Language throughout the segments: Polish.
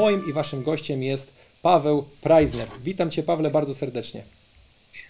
moim i waszym gościem jest Paweł Preisner. Witam cię Pawle bardzo serdecznie.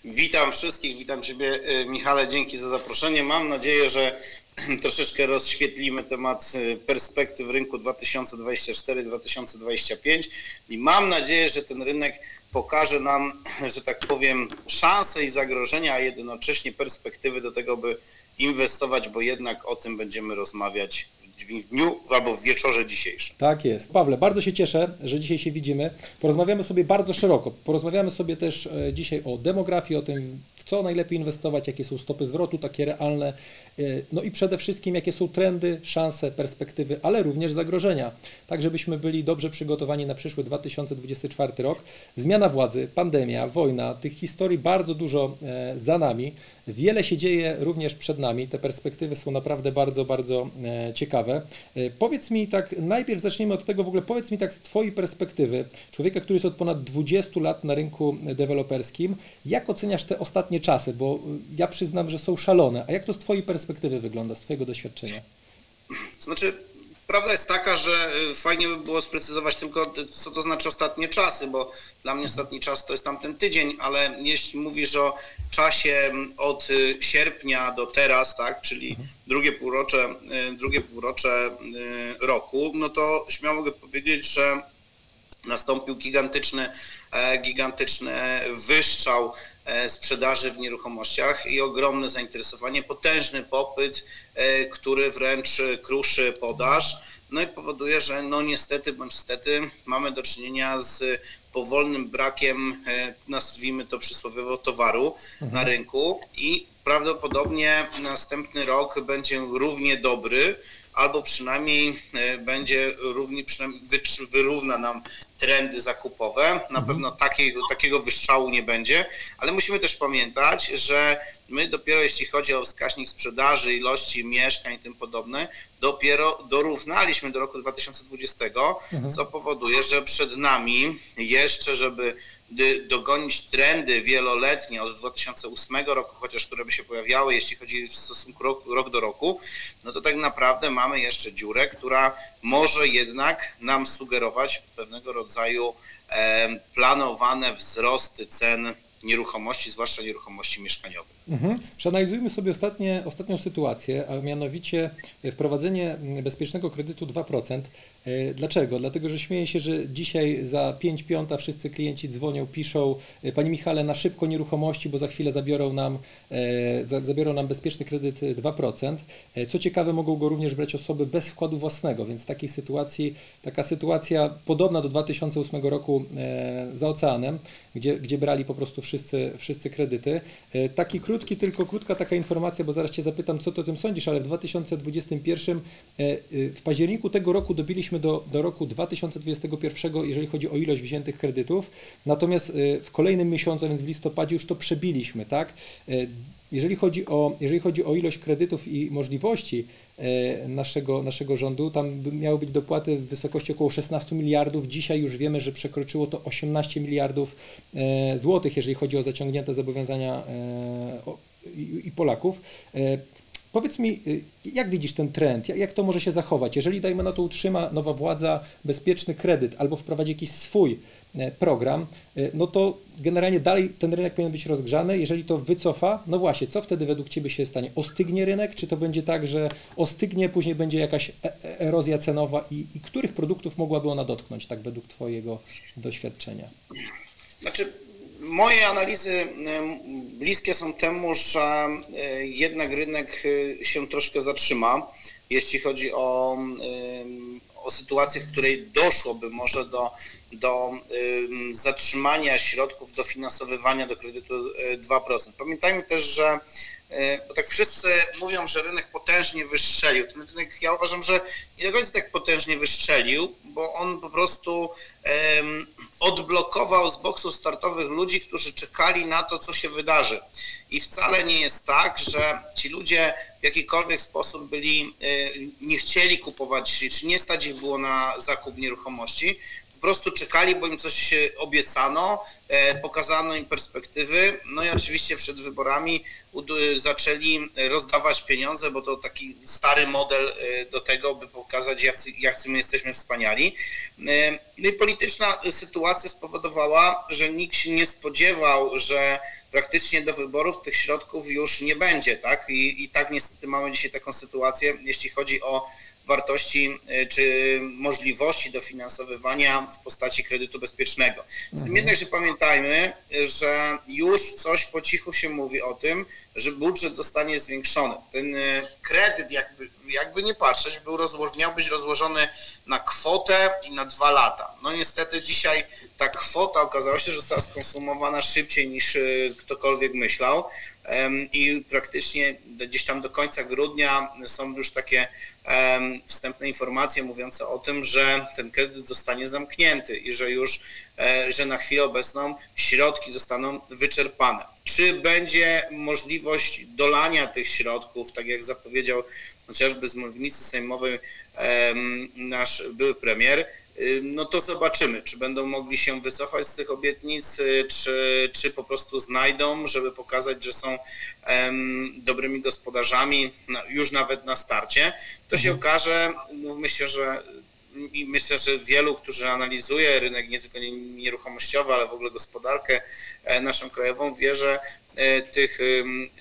Witam wszystkich, witam Ciebie y, Michale, dzięki za zaproszenie. Mam nadzieję, że troszeczkę rozświetlimy temat y, perspektyw rynku 2024-2025 i mam nadzieję, że ten rynek pokaże nam, że tak powiem, szanse i zagrożenia, a jednocześnie perspektywy do tego, by inwestować, bo jednak o tym będziemy rozmawiać w dniu albo w wieczorze dzisiejszym. Tak jest. Pawle, bardzo się cieszę, że dzisiaj się widzimy. Porozmawiamy sobie bardzo szeroko. Porozmawiamy sobie też e, dzisiaj o demografii, o tym, w co najlepiej inwestować, jakie są stopy zwrotu, takie realne, e, no i przede wszystkim, jakie są trendy, szanse, perspektywy, ale również zagrożenia, tak żebyśmy byli dobrze przygotowani na przyszły 2024 rok. Zmiana władzy, pandemia, wojna, tych historii bardzo dużo e, za nami. Wiele się dzieje również przed nami. Te perspektywy są naprawdę bardzo, bardzo e, ciekawe. Powiedz mi tak, najpierw zacznijmy od tego w ogóle, powiedz mi tak z Twojej perspektywy, człowieka, który jest od ponad 20 lat na rynku deweloperskim, jak oceniasz te ostatnie czasy? Bo ja przyznam, że są szalone. A jak to z Twojej perspektywy wygląda, z Twojego doświadczenia? Znaczy, prawda jest taka, że y, fajnie by było sprecyzować tylko, y, co to znaczy ostatnie czasy, bo dla mnie ostatni czas to jest tamten tydzień, ale jeśli mówisz o czasie od y, sierpnia do teraz, tak, czyli drugie półrocze, drugie półrocze roku, no to śmiało mogę powiedzieć, że nastąpił gigantyczny, e, gigantyczny wyszczał sprzedaży w nieruchomościach i ogromne zainteresowanie, potężny popyt, e, który wręcz kruszy podaż. No i powoduje, że no niestety bądź stety mamy do czynienia z powolnym brakiem, e, nazwijmy to przysłowiowo, towaru na rynku i prawdopodobnie następny rok będzie równie dobry, albo przynajmniej e, będzie równie, przynajmniej wyrówna nam trendy zakupowe. Na pewno takiego, takiego wyszczału nie będzie, ale musimy też pamiętać, że my dopiero jeśli chodzi o wskaźnik sprzedaży, ilości mieszkań i tym podobne, dopiero dorównaliśmy do roku 2020, co powoduje, że przed nami jeszcze, żeby dogonić trendy wieloletnie od 2008 roku, chociaż które by się pojawiały, jeśli chodzi w stosunku rok, rok do roku, no to tak naprawdę mamy jeszcze dziurę, która może jednak nam sugerować pewnego rodzaju em, planowane wzrosty cen nieruchomości, zwłaszcza nieruchomości mieszkaniowych. Mhm. Przeanalizujmy sobie ostatnie, ostatnią sytuację, a mianowicie wprowadzenie bezpiecznego kredytu 2%. E, Dlaczego? Dlatego, że śmieję się, że dzisiaj za 5 piąta wszyscy klienci dzwonią, piszą e, Panie Michale, na szybko nieruchomości, bo za chwilę zabiorą nam, e, za- zabiorą nam bezpieczny kredyt e, 2%. E, Co ciekawe, mogą go również brać osoby bez wkładu własnego, więc w takiej sytuacji, taka sytuacja podobna do 2008 roku za oceanem, gdzie, gdzie brali po prostu wszyscy, wszyscy kredyty. Taki krótki, tylko krótka taka informacja, bo zaraz Cię zapytam, co Ty o tym sądzisz, ale w 2021, e, e, w październiku tego roku dobiliśmy do, do roku 2021, jeżeli chodzi o ilość wziętych kredytów, natomiast e, w kolejnym miesiącu, a więc w listopadzie już to przebiliśmy, tak? E, Jeżeli chodzi o, jeżeli chodzi o ilość kredytów i możliwości e, naszego, naszego rządu, tam miały być dopłaty w wysokości około 16 miliardów. Dzisiaj już wiemy, że przekroczyło to 18 miliardów złotych, jeżeli chodzi o zaciągnięte zobowiązania i Polaków. Powiedz mi, y, jak widzisz ten trend? Jak, to może się zachować? Jeżeli, dajmy na to, utrzyma nowa władza bezpieczny kredyt albo wprowadzi jakiś swój e, program, e, no to generalnie dalej ten rynek powinien być rozgrzany. Jeżeli to wycofa, no właśnie, co wtedy według Ciebie się stanie? Ostygnie rynek, czy to będzie tak, że ostygnie, później będzie jakaś e- erozja cenowa i, i których produktów mogłaby ona dotknąć, tak według Twojego doświadczenia? Znaczy, moje analizy em, bliskie są temu, że e, jednak rynek e, się troszkę zatrzyma, jeśli chodzi o, o sytuację, w której doszłoby może do, do zatrzymania środków dofinansowywania do kredytu e, 2%. Pamiętajmy też, że e, bo tak wszyscy mówią, że rynek potężnie wystrzelił. Ten rynek, ja uważam, że nie do końca tak potężnie wystrzelił, bo on po prostu em, odblokował z boksów startowych ludzi, którzy czekali na to, co się wydarzy. I wcale nie jest tak, że ci ludzie w jakikolwiek sposób byli, e, nie chcieli kupować, czy nie stać ich było na zakup nieruchomości. Po prostu czekali, bo im coś obiecano, e, pokazano im perspektywy, no i oczywiście przed wyborami zaczęli rozdawać pieniądze, bo to taki stary model e, do tego, by pokazać, jacy my jesteśmy wspaniali. E, No i polityczna sytuacja spowodowała, że nikt się nie spodziewał, że praktycznie do wyborów tych środków już nie będzie, tak? I, i tak niestety mamy dzisiaj taką sytuację, jeśli chodzi o wartości y, czy możliwości dofinansowywania w postaci kredytu bezpiecznego. Z tym jednakże pamiętajmy, że już coś po cichu się mówi o tym, że budżet zostanie zwiększony. Ten y, kredyt, jakby, jakby nie patrzeć, był rozło- miał być rozłożony na kwotę i na dwa lata. No niestety dzisiaj ta kwota okazała się, że została skonsumowana szybciej niż y, ktokolwiek myślał i praktycznie gdzieś tam do końca grudnia są już takie wstępne informacje mówiące o tym, że ten kredyt zostanie zamknięty i że już, e, że na chwilę obecną środki zostaną wyczerpane. Czy będzie możliwość dolania tych środków, tak jak zapowiedział chociażby z mównicy sejmowej nasz były premier, y, no to zobaczymy, czy będą mogli się wycofać z tych obietnic, y, czy, czy po prostu znajdą, żeby pokazać, że są dobrymi gospodarzami już nawet na starcie. To się okaże, mówmy się, że i myślę, że wielu, którzy analizuje rynek nie tylko nie- nieruchomościowy, ale w ogóle gospodarkę e, naszą krajową, wie, że e, tych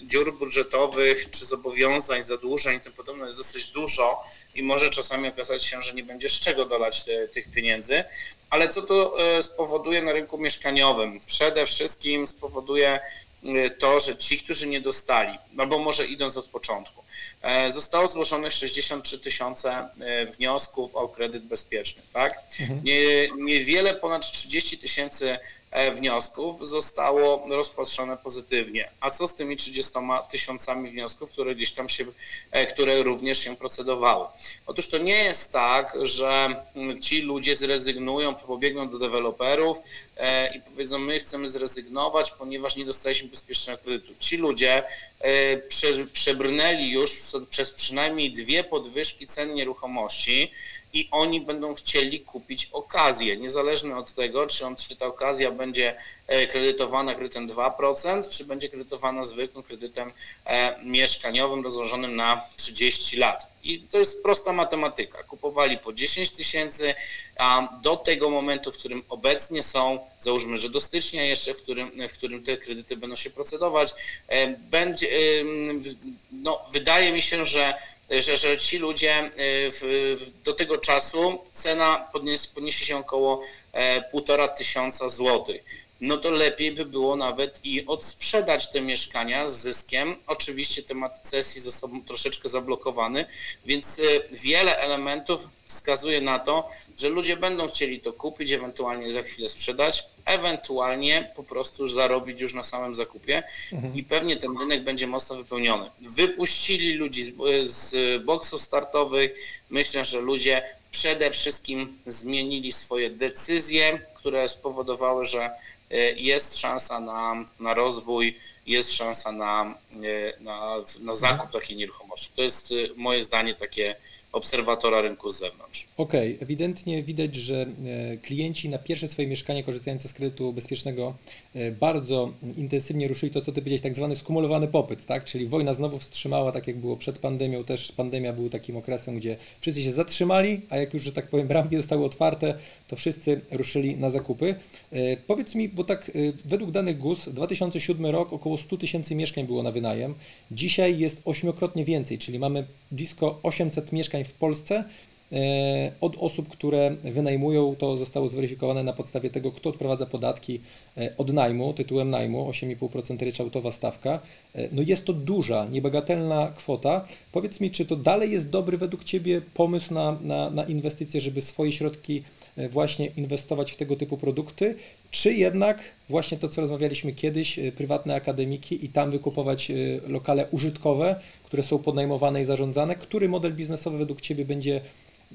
dziur budżetowych czy zobowiązań, zadłużeń i tym podobne jest dosyć dużo i może czasami okazać się, że nie będzie z czego dolać te, tych pieniędzy. Ale co to e, spowoduje na rynku mieszkaniowym? Przede wszystkim spowoduje to, że ci, którzy nie dostali, albo może idąc od początku, zostało złożonych 63 tysiące e, wniosków o kredyt bezpieczny, tak? Nie, niewiele ponad 30 tysięcy e, wniosków zostało rozpatrzone pozytywnie. A co z tymi 30 tysiącami wniosków, które gdzieś tam się, e, które również się procedowały? Otóż to nie jest tak, że mm, ci ludzie zrezygnują, pobiegną do deweloperów e, i powiedzą, my chcemy zrezygnować, ponieważ nie dostaliśmy bezpiecznego kredytu. Ci ludzie e, prze, przebrnęli już przez przynajmniej dwie podwyżki cen nieruchomości i oni będą chcieli kupić okazję, niezależnie od tego, czy, on, czy ta okazja będzie e, kredytowana kredytem 2%, czy będzie kredytowana zwykłym kredytem e, mieszkaniowym rozłożonym na 30 lat. I to jest prosta matematyka. Kupowali po 10 tysięcy, a do tego momentu, w którym obecnie są, załóżmy, że do stycznia jeszcze, w którym, w którym te kredyty będą się procedować, e, będzie, no, wydaje mi się, że że, że ci ludzie e, w, do tego czasu cena podniesie, podniesie się około e, półtora tysiąca złotych. No to lepiej by było nawet i odsprzedać te mieszkania z zyskiem. Oczywiście temat cesji został troszeczkę zablokowany, więc e, wiele elementów wskazuje na to, że ludzie będą chcieli to kupić, ewentualnie za chwilę sprzedać, ewentualnie po prostu zarobić już na samym zakupie i pewnie ten rynek będzie mocno wypełniony. Wypuścili ludzi z, z boksów startowych. Myślę, że ludzie przede wszystkim zmienili swoje decyzje, które spowodowały, że e, jest szansa na, na rozwój, jest szansa na, e, na, na zakup takiej nieruchomości. To jest e, moje zdanie takie obserwatora rynku z zewnątrz. Okej, ewidentnie widać, że e, klienci na pierwsze swoje mieszkanie korzystające z kredytu bezpiecznego e, bardzo intensywnie ruszyli to, co ty powiedziałeś, tak zwany skumulowany popyt, tak? Czyli wojna znowu wstrzymała, tak jak było przed pandemią, też pandemia był takim okresem, gdzie wszyscy się zatrzymali, a jak już, że tak powiem, bramki zostały otwarte, to wszyscy ruszyli na zakupy. E, Powiedz mi, bo tak według danych GUS 2007 rok około 100 tysięcy mieszkań było na wynajem, dzisiaj jest ośmiokrotnie więcej, czyli mamy blisko 800 mieszkań w Polsce, E, od osób, które wynajmują, to zostało zweryfikowane na podstawie tego, kto odprowadza podatki e, od najmu, tytułem najmu, 8,5% ryczałtowa stawka. E, No jest to duża, niebagatelna kwota. Powiedz mi, czy to dalej jest dobry według Ciebie pomysł na, na, na inwestycje, żeby swoje środki właśnie inwestować w tego typu produkty, czy jednak właśnie to, co rozmawialiśmy kiedyś, e, prywatne akademiki i tam wykupować e, lokale użytkowe, które są podnajmowane i zarządzane? Który model biznesowy według Ciebie będzie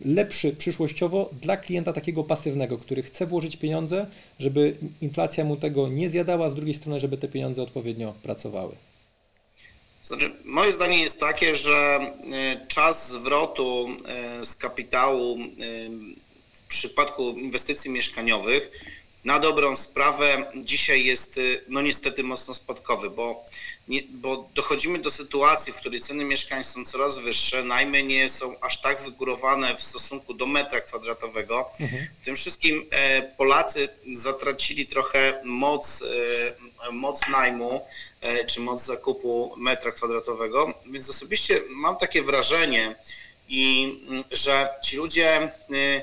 lepszy przyszłościowo dla klienta takiego pasywnego, który chce włożyć pieniądze, żeby inflacja mu tego nie zjadała, a z drugiej strony, żeby te pieniądze odpowiednio pracowały. Znaczy, moje zdanie jest takie, że e, czas zwrotu z kapitału w przypadku inwestycji mieszkaniowych na dobrą sprawę dzisiaj jest y, no niestety mocno spadkowy, bo, nie, bo dochodzimy do sytuacji, w której ceny mieszkań są coraz wyższe, najmy nie są aż tak wygórowane w stosunku do metra kwadratowego. W tym wszystkim e, Polacy zatracili trochę moc, e, moc najmu e, czy moc zakupu metra kwadratowego, więc osobiście mam takie wrażenie, i że ci ludzie y,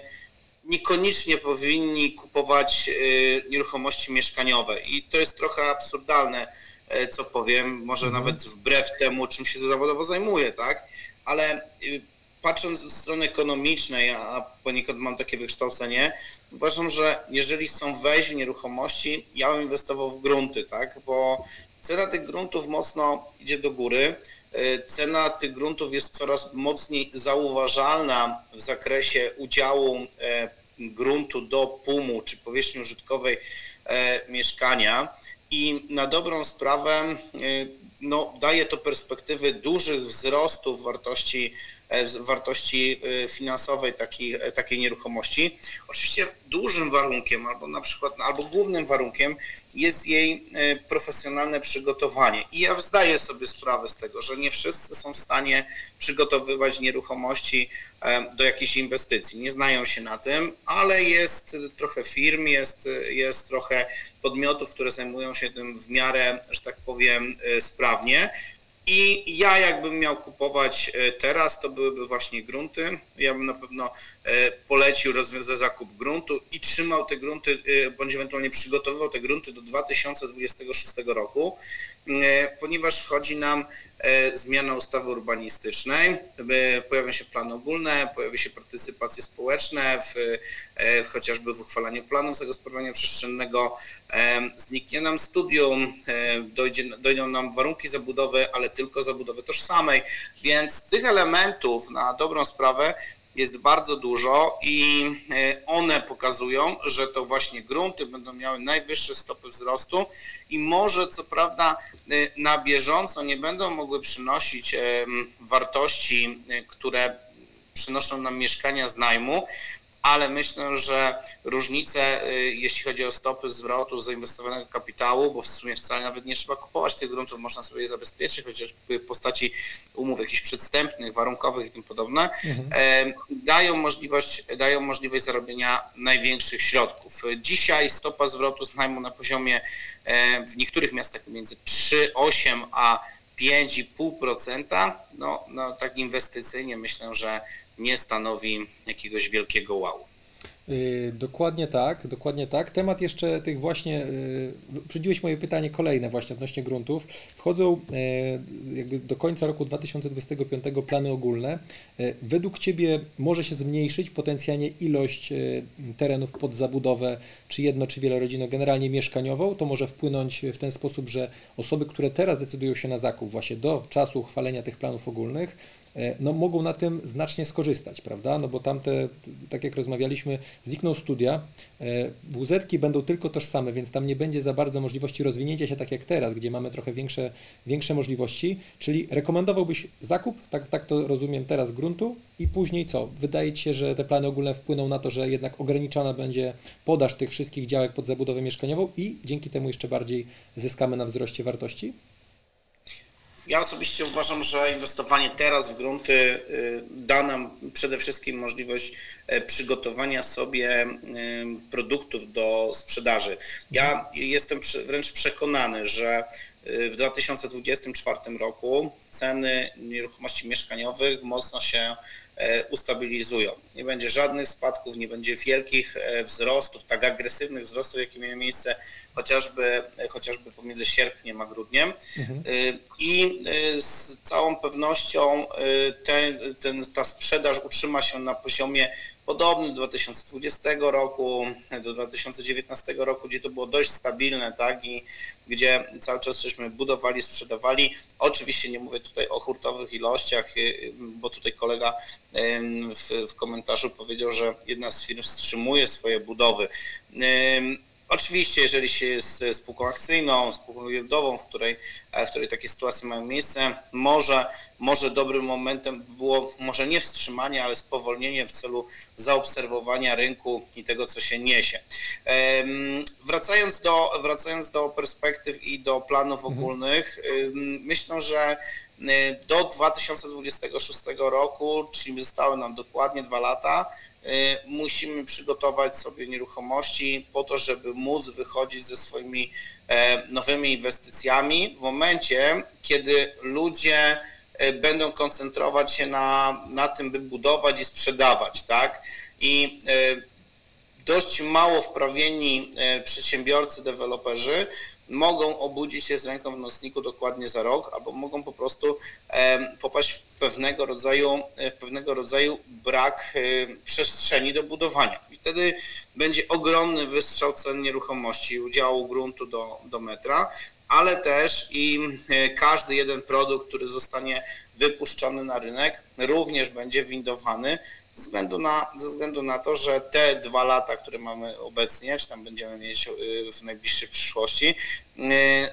niekoniecznie powinni kupować y, nieruchomości mieszkaniowe. I to jest trochę absurdalne, e, co powiem, może nawet wbrew temu, czym się zawodowo zajmuję, tak? Ale y, patrząc od strony ekonomicznej, a poniekąd mam takie wykształcenie, uważam, że jeżeli chcą wejść w nieruchomości, ja bym inwestował w grunty, tak? Bo cena tych gruntów mocno idzie do góry. E, Cena tych gruntów jest coraz mocniej zauważalna w zakresie udziału e, gruntu do PUM-u czy powierzchni użytkowej e, mieszkania. I na dobrą sprawę e, no, daje to perspektywy dużych wzrostów wartości, wartości e, finansowej takiej, e, takiej nieruchomości. Oczywiście dużym warunkiem albo na przykład albo głównym warunkiem jest jej e, profesjonalne przygotowanie. I ja zdaję sobie sprawę z tego, że nie wszyscy są w stanie przygotowywać nieruchomości e, do jakiejś inwestycji. Nie znają się na tym, ale jest trochę firm, jest, jest trochę podmiotów, które zajmują się tym w miarę, że tak powiem, e, sprawnie. I ja jakbym miał kupować e, teraz, to byłyby właśnie grunty. Ja bym na pewno e, polecił rozwiązać zakup gruntu i trzymał te grunty, e, bądź ewentualnie przygotowywał te grunty do 2026 roku, ponieważ wchodzi nam e, zmiana ustawy urbanistycznej, e, pojawią się plany ogólne, pojawi się partycypacje społeczne, w, e, chociażby w uchwalaniu planów zagospodarowania przestrzennego, e, zniknie nam studium, e, dojdzie, dojdą nam warunki zabudowy, ale tylko zabudowy tożsamej, więc tych elementów na dobrą sprawę jest bardzo dużo i e, one pokazują, że to właśnie grunty będą miały najwyższe stopy wzrostu i może co prawda e, na bieżąco nie będą mogły przynosić e, wartości, które przynoszą nam mieszkania z najmu, ale myślę, że różnice, y, jeśli chodzi o stopy zwrotu zainwestowanego kapitału, bo w sumie wcale nawet nie trzeba kupować tych gruntów, można sobie je zabezpieczyć, chociażby w postaci umów jakichś przedstępnych, warunkowych i tym podobne, e, dają możliwość, dają możliwość zarobienia największych środków. Dzisiaj stopa zwrotu z najmu na poziomie e, w niektórych miastach między 3,8 a 5,5%, no, no tak inwestycyjnie myślę, że nie stanowi jakiegoś wielkiego wow. Y, Dokładnie tak, dokładnie tak. Temat jeszcze tych właśnie, y, wyprzedziłeś moje pytanie kolejne właśnie odnośnie gruntów. Wchodzą y, jakby do końca roku 2025 plany ogólne. Według Ciebie może się zmniejszyć potencjalnie ilość terenów pod zabudowę, czy jedno, czy wielorodzinną, generalnie mieszkaniową. To może wpłynąć w ten sposób, że osoby, które teraz decydują się na zakup właśnie do czasu uchwalenia tych planów ogólnych, no, mogą na tym znacznie skorzystać, prawda? No bo tamte, tak jak rozmawialiśmy, znikną studia, e, WZ-ki będą tylko tożsame, więc tam nie będzie za bardzo możliwości rozwinięcia się tak jak teraz, gdzie mamy trochę większe, większe możliwości, czyli rekomendowałbyś zakup, tak, tak to rozumiem teraz, gruntu i później co? Wydaje Ci się, że te plany ogólne wpłyną na to, że jednak ograniczana będzie podaż tych wszystkich działek pod zabudowę mieszkaniową i dzięki temu jeszcze bardziej zyskamy na wzroście wartości? Ja osobiście uważam, że inwestowanie teraz w grunty y, da nam przede wszystkim możliwość e, przygotowania sobie y, produktów do sprzedaży. Ja jestem wręcz przekonany, że y, w 2024 roku ceny nieruchomości mieszkaniowych mocno się ustabilizują. Nie będzie żadnych spadków, nie będzie wielkich e, wzrostów, tak agresywnych wzrostów, jakie miały miejsce chociażby, e, chociażby pomiędzy sierpniem a grudniem. Y, I z całą pewnością ten, ten, ta sprzedaż utrzyma się na poziomie podobnym do 2020 roku, do 2019 roku, gdzie to było dość stabilne, tak, i gdzie cały czas żeśmy budowali, sprzedawali. Oczywiście nie mówię tutaj o hurtowych ilościach, y, bo tutaj kolega w, w komentarzu powiedział, że jedna z firm wstrzymuje swoje budowy. Oczywiście, jeżeli się jest e, spółką akcyjną, spółką giełdową, w której, e, w której takie sytuacje mają miejsce, może, może dobrym momentem było może nie wstrzymanie, ale spowolnienie w celu zaobserwowania rynku i tego, co się niesie. Wracając do, wracając do perspektyw i do planów ogólnych, ym, myślę, że do 2026 roku, czyli zostały nam dokładnie dwa lata, y, musimy przygotować sobie nieruchomości po to, żeby móc wychodzić ze swoimi e, nowymi inwestycjami w momencie, kiedy ludzie e, będą koncentrować się na, na tym, by budować i sprzedawać, tak? I e, dość mało wprawieni przedsiębiorcy, deweloperzy mogą obudzić się z ręką w nocniku dokładnie za rok, albo mogą po prostu popaść w pewnego rodzaju, e, w pewnego rodzaju brak e, przestrzeni do budowania. I wtedy będzie ogromny wystrzał cen nieruchomości, udziału gruntu do, do metra, ale też i e, każdy jeden produkt, który zostanie wypuszczony na rynek, również będzie windowany ze względu na, ze względu na to, że te dwa lata, które mamy obecnie, czy tam będziemy mieć y, w najbliższej przyszłości, y,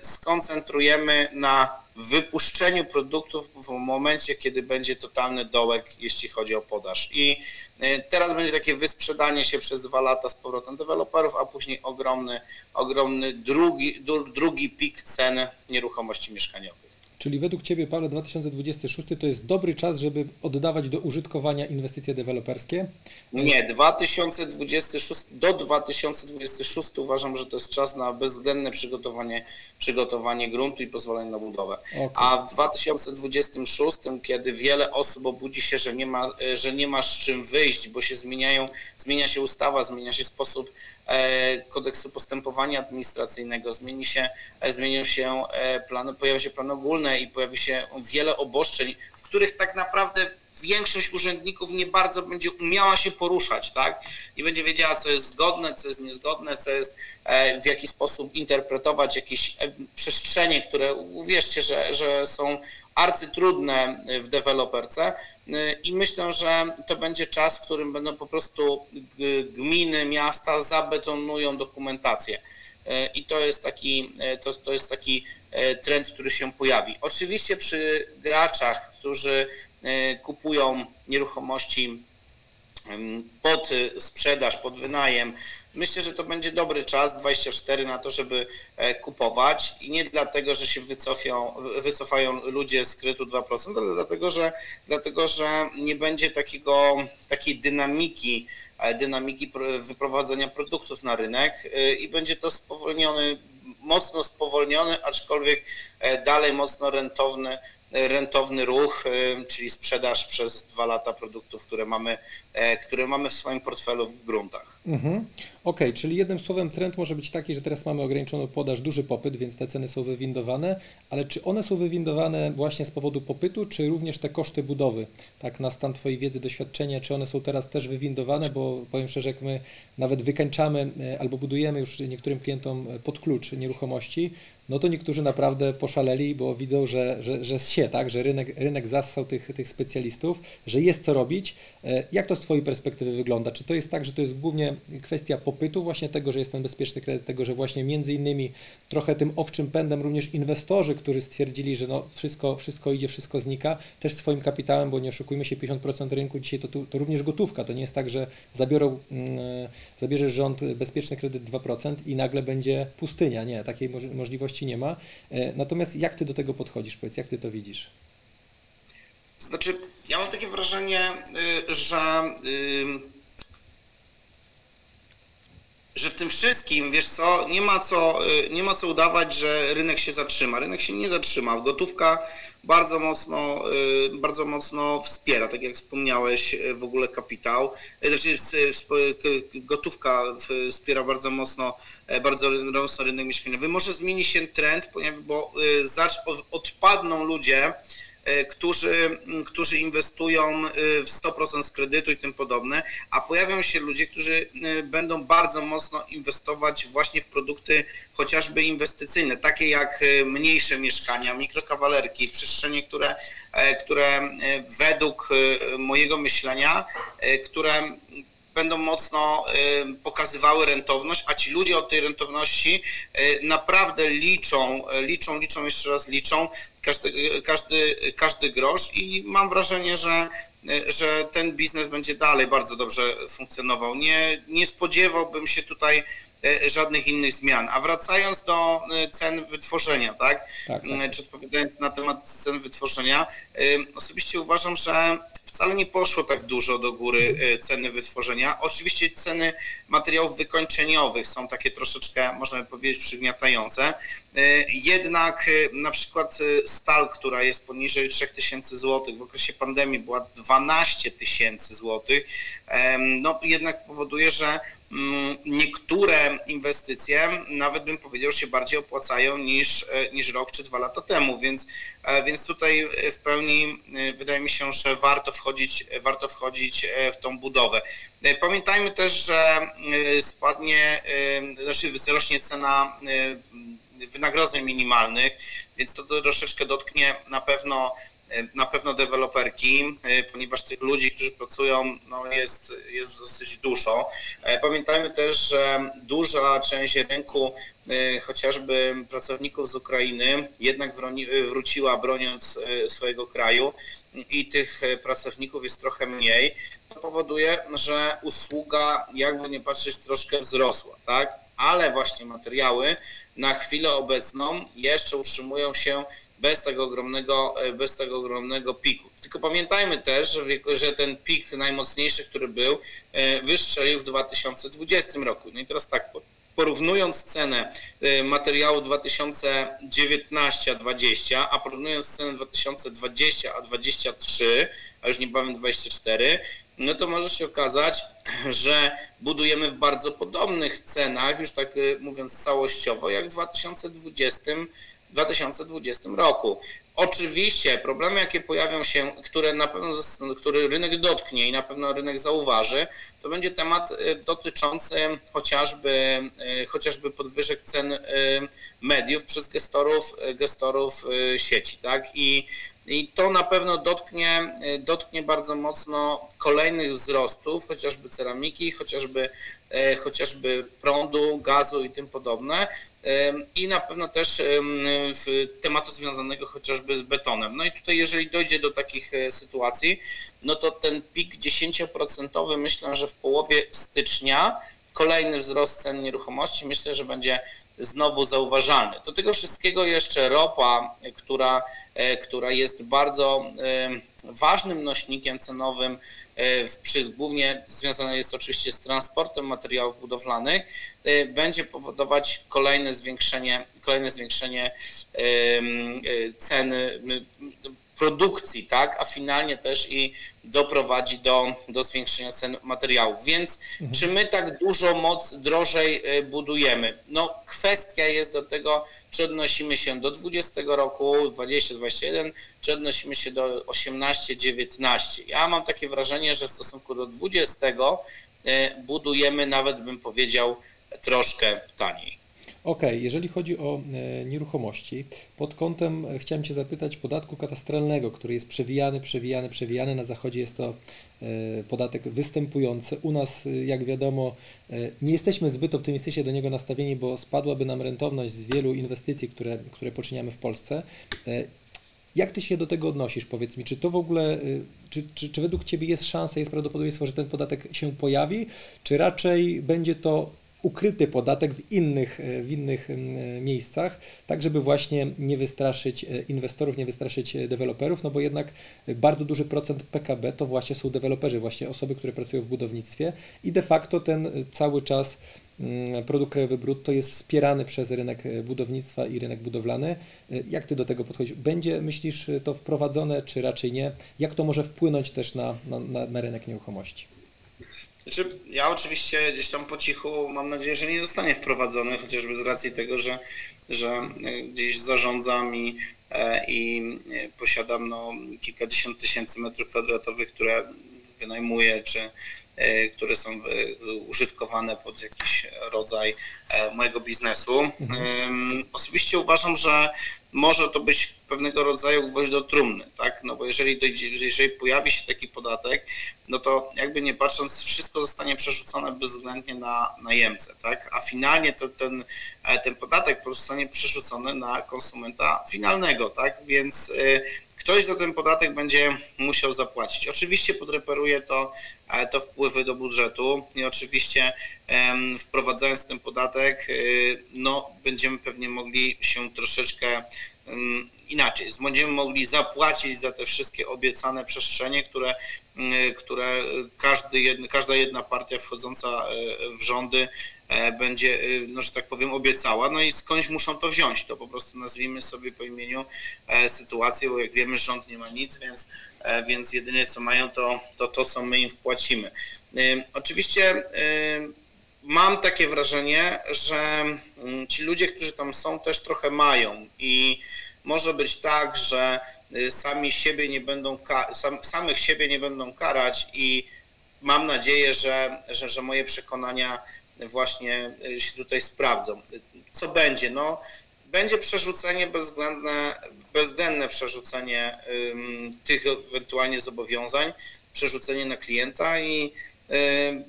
skoncentrujemy na wypuszczeniu produktów w momencie, kiedy będzie totalny dołek, jeśli chodzi o podaż. I y, teraz będzie takie wysprzedanie się przez dwa lata z powrotem deweloperów, a później ogromny, ogromny drugi, dru- drugi pik cen nieruchomości mieszkaniowych. Czyli według Ciebie, Paweł, 2026 to jest dobry czas, żeby oddawać do użytkowania inwestycje deweloperskie? Nie, 2026, do 2026 uważam, że to jest czas na bezwzględne przygotowanie, przygotowanie gruntu i pozwolenie na budowę. Okej. A w 2026, kiedy wiele osób obudzi się, że nie ma, że nie ma z czym wyjść, bo się zmieniają, zmienia się ustawa, zmienia się sposób e, kodeksu postępowania administracyjnego, zmieni się, e, zmienią się e, plany, pojawią się plany ogólne i pojawi się wiele obostrzeń, w których tak naprawdę większość urzędników nie bardzo będzie umiała się poruszać, tak? Nie będzie wiedziała, co jest zgodne, co jest niezgodne, co jest, e, w jaki sposób interpretować jakieś e, przestrzenie, które uwierzcie, że, że są arcytrudne w deweloperce Y, i myślę, że to będzie czas, w którym będą po prostu gminy, miasta zabetonują dokumentację. I to jest taki, to, to jest taki trend, który się pojawi. Oczywiście przy graczach, którzy y, kupują nieruchomości pod y, sprzedaż, pod wynajem. Myślę, że to będzie dobry czas, 24 na to, żeby e, kupować i nie dlatego, że się wycofią, wycofają ludzie z kredytu 2%, ale dlatego, że, dlatego, że nie będzie takiego, takiej dynamiki, e, dynamiki pr- wyprowadzenia produktów na rynek e, i będzie to spowolniony, mocno spowolniony, aczkolwiek e, dalej mocno rentowny, rentowny ruch, e, czyli sprzedaż przez dwa lata produktów, które mamy, e, które mamy w swoim portfelu w gruntach. Mhm. Okej, czyli jednym słowem trend może być taki, że teraz mamy ograniczoną podaż, duży popyt, więc te ceny są wywindowane, ale czy one są wywindowane właśnie z powodu popytu, czy również te koszty budowy? Tak na stan Twojej wiedzy, doświadczenia, czy one są teraz też wywindowane, bo powiem szczerze, jak my nawet wykańczamy e, albo budujemy już niektórym klientom e, pod klucz nieruchomości, no to niektórzy naprawdę poszaleli, bo widzą, że, że, że się, tak, że rynek, rynek zassał tych, tych specjalistów, że jest co robić. E, Jak to z Twojej perspektywy wygląda? Czy to jest tak, że to jest głównie kwestia popytu, właśnie tego, że jest ten bezpieczny kredyt, tego, że właśnie między innymi trochę tym owczym pędem również inwestorzy, którzy stwierdzili, że no wszystko, wszystko idzie, wszystko znika, też swoim kapitałem, bo nie oszukujmy się, 50% rynku dzisiaj to, to również gotówka. To nie jest tak, że zabiorą, mm, zabierze rząd bezpieczny kredyt 2% i nagle będzie pustynia. Nie, takiej moż- możliwości nie ma. E, Natomiast jak Ty do tego podchodzisz? Powiedz, jak Ty to widzisz? Znaczy, ja mam takie wrażenie, y, że, y, że w tym wszystkim, wiesz co, nie ma co, y, nie ma co udawać, że rynek się zatrzyma. Rynek się nie zatrzyma. Gotówka bardzo mocno, y, bardzo mocno wspiera, tak jak wspomniałeś, y, w ogóle kapitał. Znaczy, gotówka wspiera bardzo mocno, bardzo mocno rynek mieszkaniowy. Może zmieni się trend, bo odpadną ludzie, którzy, m, którzy inwestują e, w 100% z kredytu i tym podobne, a pojawią się ludzie, którzy e, będą bardzo mocno inwestować właśnie w produkty chociażby inwestycyjne, takie jak e, mniejsze mieszkania, mikrokawalerki, przestrzenie, które, e, które e, według e, mojego myślenia, e, które będą mocno y, pokazywały rentowność, a ci ludzie od tej rentowności y, naprawdę liczą, y, liczą, liczą, jeszcze raz liczą każdy, każdy, każdy grosz i mam wrażenie, że że ten biznes będzie dalej bardzo dobrze funkcjonował. Nie, nie spodziewałbym się tutaj żadnych innych zmian. A wracając do cen wytworzenia, tak? Tak, tak. Czy odpowiadając na temat cen wytworzenia, osobiście uważam, że wcale nie poszło tak dużo do góry y, ceny wytworzenia. Oczywiście ceny materiałów wykończeniowych są takie troszeczkę, można powiedzieć, przygniatające. Y, Jednak y, na przykład stal, która jest poniżej 3000 zł, w okresie pandemii była 12 tysięcy złotych, no jednak powoduje, że niektóre inwestycje nawet bym powiedział się bardziej opłacają niż, e, niż rok czy dwa lata temu, więc, e, więc tutaj e, w pełni wydaje mi się, że warto wchodzić, warto wchodzić w tą budowę. Pamiętajmy też, że spadnie, znaczy wzrośnie cena wynagrodzeń minimalnych, więc to troszeczkę dotknie na pewno na pewno deweloperki, e, ponieważ tych ludzi, którzy pracują, no jest, jest dosyć dużo. E, Pamiętajmy też, że duża część rynku, e, chociażby pracowników z Ukrainy, jednak e, wróciła broniąc e, swojego kraju i tych e, pracowników jest trochę mniej. To powoduje, że usługa, jakby nie patrzeć, troszkę wzrosła, tak? Ale właśnie materiały na chwilę obecną jeszcze utrzymują się bez tego ogromnego, e, bez tego ogromnego piku. Tylko pamiętajmy też, że, ten pik najmocniejszy, który był, e, wystrzelił w 2020 roku. No i teraz tak, po- porównując cenę e, materiału 2019 a 20, a porównując cenę 2020 a 23, a już niebawem 24, no to może się okazać, że budujemy w bardzo podobnych cenach, już tak mówiąc całościowo, jak w 2020 2020 roku. Oczywiście problemy, jakie pojawią się, które na pewno, który rynek dotknie i na pewno rynek zauważy, to będzie temat y, dotyczący chociażby, y, chociażby podwyżek cen y, mediów przez gestorów, gestorów sieci, tak? I, i to na pewno dotknie, y, dotknie bardzo mocno kolejnych wzrostów, chociażby ceramiki, chociażby, e, chociażby prądu, gazu i tym podobne. Em, I na pewno też w tematu związanego chociażby z betonem. No i tutaj jeżeli dojdzie do takich e, sytuacji, no to ten pik 10% myślę, że w połowie stycznia kolejny wzrost cen nieruchomości myślę, że będzie znowu zauważalny. Do tego wszystkiego jeszcze ropa, e, która, e, która jest bardzo em, ważnym nośnikiem cenowym, e, przy, głównie związane jest oczywiście z transportem materiałów budowlanych, e, będzie powodować kolejne zwiększenie, kolejne zwiększenie e, ceny produkcji, tak, a finalnie też i doprowadzi do, do zwiększenia cen materiałów. Więc czy my tak dużo moc drożej e, budujemy? No kwestia jest do tego, czy odnosimy się do 20 roku, 20-21, czy odnosimy się do 18-19. Ja mam takie wrażenie, że w stosunku do 20 e, budujemy nawet bym powiedział troszkę taniej. Okej, jeżeli chodzi o e, nieruchomości, pod kątem e, chciałem Cię zapytać podatku katastralnego, który jest przewijany, przewijany, przewijany. Na zachodzie jest to e, podatek występujący. U nas, jak wiadomo, nie jesteśmy zbyt optymistycznie do niego nastawieni, bo spadłaby nam rentowność z wielu inwestycji, które, które poczyniamy w Polsce. Jak Ty się do tego odnosisz? Powiedz mi, czy to w ogóle, czy, czy, czy według Ciebie jest szansa, jest prawdopodobieństwo, że ten podatek się pojawi, czy raczej będzie to ukryty podatek w innych, y, w innych ym, miejscach, tak żeby właśnie nie wystraszyć y, inwestorów, nie wystraszyć deweloperów, no bo jednak bardzo duży procent PKB to właśnie są deweloperzy, właśnie osoby, które pracują w budownictwie i de facto ten cały czas mm, produkt krajowy brutto jest wspierany przez rynek e, budownictwa i rynek budowlany. E, Jak ty do tego podchodzisz? Będzie, myślisz, to wprowadzone, czy raczej nie? Jak to może wpłynąć też na, na, na rynek nieruchomości? Znaczy, ja oczywiście gdzieś tam po cichu mam nadzieję, że nie zostanie wprowadzony, chociażby z racji tego, że, że e, gdzieś zarządzam i, e, i e, posiadam no, kilkadziesiąt tysięcy metrów kwadratowych, które wynajmuję, czy, które są e, użytkowane pod jakiś rodzaj e, mojego biznesu. Em, Osobiście uważam, że może to być pewnego rodzaju gwoźdź do trumny, tak? No bo jeżeli, dojdzie, jeżeli pojawi się taki podatek, no to jakby nie patrząc, wszystko zostanie przerzucone bezwzględnie na najemcę, tak? A finalnie to ten, e, ten podatek zostanie przerzucony na konsumenta finalnego, tak? Więc e, ktoś za ten podatek będzie musiał zapłacić. Oczywiście podreperuje to, e, to wpływy do budżetu i oczywiście wprowadzając ten podatek, y, no będziemy pewnie mogli się troszeczkę inaczej, będziemy mogli zapłacić za te wszystkie obiecane przestrzenie, które, y, które każdy każda jedna partia wchodząca e, w rządy e, będzie, y, no, że tak powiem, obiecała, no i skądś muszą to wziąć, to po prostu nazwijmy sobie po imieniu e, sytuację, bo jak wiemy rząd nie ma nic, więc, e, więc jedynie co mają to, to to, co my im wpłacimy. Oczywiście mam takie wrażenie, że mm, ci ludzie, którzy tam są, też trochę mają i może być tak, że y, sami siebie nie będą, sam, samych siebie nie będą karać i mam nadzieję, że, że, że moje przekonania właśnie y, się tutaj sprawdzą. Co będzie? No, będzie przerzucenie bezwzględne, bezwzględne przerzucenie tych ewentualnie zobowiązań, przerzucenie na klienta i,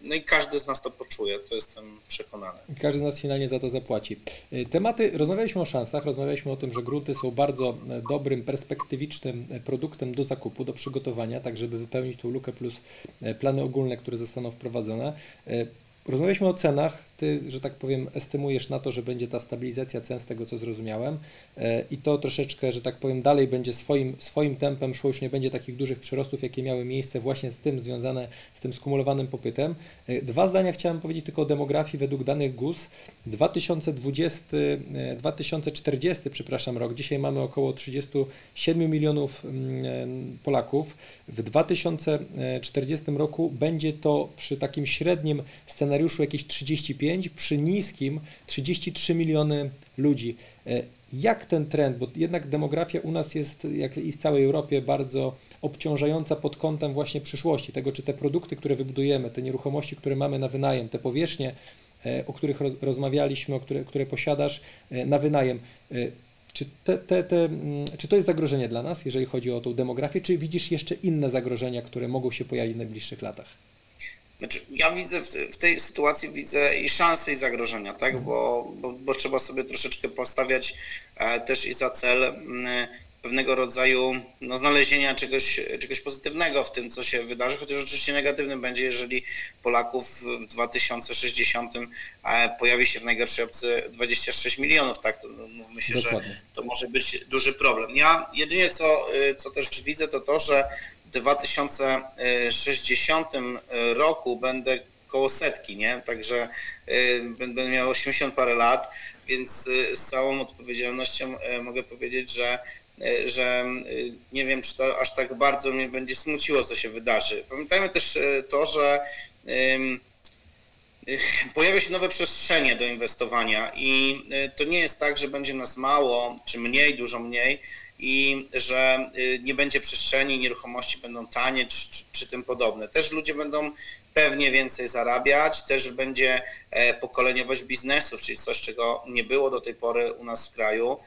no i każdy z nas to poczuje, to jestem przekonany. Każdy z nas finalnie za to zapłaci. Y, Tematy, rozmawialiśmy o szansach, rozmawialiśmy o tym, że grunty są bardzo e, dobrym, perspektywicznym e, produktem do zakupu, do przygotowania, tak żeby wypełnić tą lukę plus e, plany ogólne, które zostaną wprowadzone. Rozmawialiśmy o cenach. Ty, że tak powiem, estymujesz na to, że będzie ta stabilizacja cen z tego, co zrozumiałem E, i to troszeczkę, że tak powiem, dalej będzie swoim, swoim tempem szło, już nie będzie takich dużych przyrostów, jakie miały miejsce właśnie z tym związane, z tym skumulowanym popytem. E, Dwa zdania chciałem powiedzieć tylko o demografii według danych GUS. 2020, e, 2040, przepraszam, rok. Dzisiaj mamy około 37 milionów mm, Polaków. W 2040 roku będzie to przy takim średnim scenariuszu jakieś 35, przy niskim 33 miliony ludzi. E, Jak ten trend, bo jednak demografia u nas jest, jak i w całej Europie, bardzo obciążająca pod kątem właśnie przyszłości, tego czy te produkty, które wybudujemy, te nieruchomości, które mamy na wynajem, te powierzchnie, e, o których roz, rozmawialiśmy, o które, które posiadasz e, na wynajem. Czy, te, te, te, mm, czy to jest zagrożenie dla nas, jeżeli chodzi o tą demografię, czy widzisz jeszcze inne zagrożenia, które mogą się pojawić w najbliższych latach? Znaczy, ja widzę w, w tej sytuacji widzę i szanse i zagrożenia, tak? Bo, bo, bo trzeba sobie troszeczkę postawiać e, też i za cel mm, pewnego rodzaju no, znalezienia czegoś, czegoś pozytywnego w tym, co się wydarzy, chociaż oczywiście negatywnym będzie, jeżeli Polaków w 2060 e, pojawi się w najgorszej opcji 26 milionów, tak? To, no, mówmy się, że Dokładnie. to może być duży problem. Ja jedynie co, y, co też widzę, to to, że 2060 roku będę koło setki, nie? Także y, będę miał 80 parę lat, więc y, z całą odpowiedzialnością mogę powiedzieć, że że nie wiem, czy to aż tak bardzo mnie będzie smuciło, co się wydarzy. Pamiętajmy też to, że pojawia się nowe przestrzenie do inwestowania i to nie jest tak, że będzie nas mało, czy mniej, dużo mniej i że y, nie będzie przestrzeni, nieruchomości będą tanie, czy, czy, czy tym podobne. Też ludzie będą pewnie więcej zarabiać, też będzie e, pokoleniowość biznesów, czyli coś, czego nie było do tej pory u nas w kraju,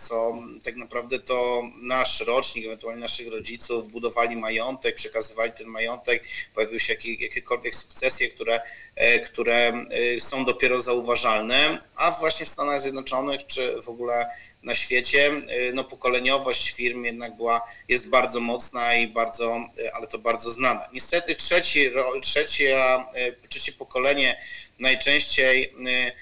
co tak naprawdę to nasz rocznik, ewentualnie naszych rodziców budowali majątek, przekazywali ten majątek, pojawiły się jakie, jakiekolwiek sukcesje, które, e, które e, są dopiero zauważalne, a właśnie w Stanach Zjednoczonych czy w ogóle na świecie, e, no pokoleniowość firm jednak była, jest bardzo mocna i bardzo, e, ale to bardzo znana. Niestety trzeci, ro- trzecia, e, trzecie pokolenie najczęściej e, e,